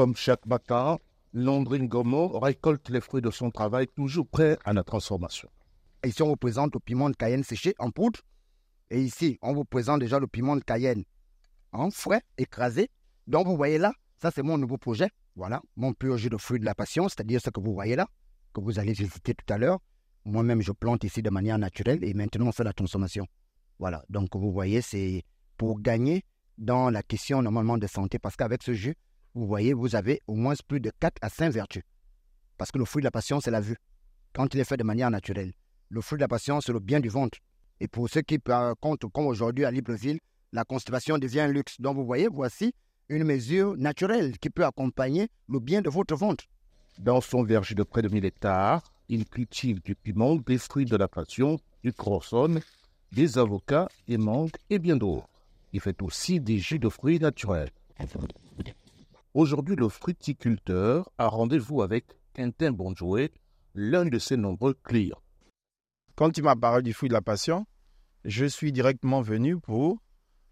Comme chaque matin, Landrine Gomo récolte les fruits de son travail toujours prêt à la transformation. Ici, on vous présente le piment de Cayenne séché en poudre. Et ici, on vous présente déjà le piment de Cayenne en frais, écrasé. Donc, vous voyez là, ça, c'est mon nouveau projet. Voilà, mon pur jus de fruits de la passion, c'est-à-dire ce que vous voyez là, que vous allez visiter tout à l'heure. Moi-même, je plante ici de manière naturelle et maintenant, on fait la transformation. Voilà, donc vous voyez, c'est pour gagner dans la question normalement de santé, parce qu'avec ce jus, vous voyez, vous avez au moins plus de 4 à 5 vertus. Parce que le fruit de la passion, c'est la vue. Quand il est fait de manière naturelle. Le fruit de la passion, c'est le bien du ventre. Et pour ceux qui comptent, comme aujourd'hui à Libreville, la constipation devient un luxe. Donc vous voyez, voici une mesure naturelle qui peut accompagner le bien de votre ventre. Dans son verger de près de 1000 hectares, il cultive du piment, des fruits de la passion, du crosson, des avocats, des mangues et bien d'autres. Il fait aussi des jus de fruits naturels. Aujourd'hui, le fruticulteur a rendez-vous avec Quentin Bonjouet, l'un de ses nombreux clients. Quand il m'a parlé du fruit de la passion, je suis directement venu pour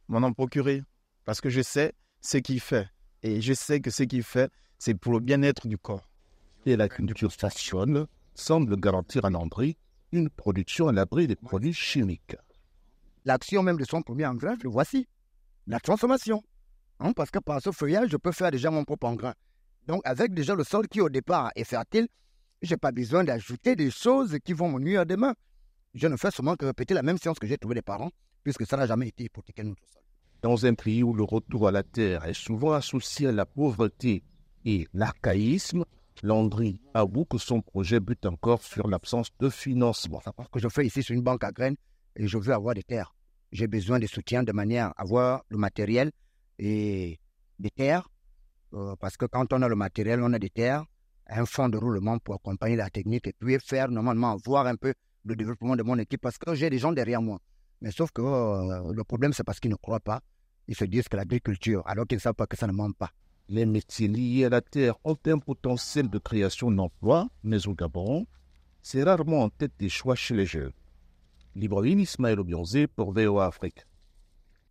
m'en en procurer. Parce que je sais ce qu'il fait. Et je sais que ce qu'il fait, c'est pour le bien-être du corps. Et la culture Station semble garantir à Landry une production à l'abri des produits chimiques. L'action même de son premier engrais, le voici. La transformation. Hein, parce que par ce feuillage, je peux faire déjà mon propre engrais. Donc, avec déjà le sol qui au départ est fertile, je n'ai pas besoin d'ajouter des choses qui vont me nuire demain. Je ne fais seulement que répéter la même science que j'ai trouvée des parents, puisque ça n'a jamais été hypothéqué notre sol. Dans un pays où le retour à la terre est souvent associé à la pauvreté et l'archaïsme, Landry avoue que son projet bute encore sur l'absence de financement. Parce que je fais ici sur une banque à graines et je veux avoir des terres. J'ai besoin de soutien de manière à avoir le matériel et des terres. Euh, parce que quand on a le matériel, on a des terres, un fonds de roulement pour accompagner la technique et puis faire normalement voir un peu le développement de mon équipe parce que j'ai des gens derrière moi. Mais sauf que euh, le problème, c'est parce qu'ils ne croient pas. Ils se disent que l'agriculture, alors qu'ils ne savent pas que ça ne ment pas. Les métiers liés à la terre ont un potentiel de création d'emplois, mais au Gabon, c'est rarement en tête des choix chez les jeunes. Libreville Ismaël Obionzé pour VOA Afrique.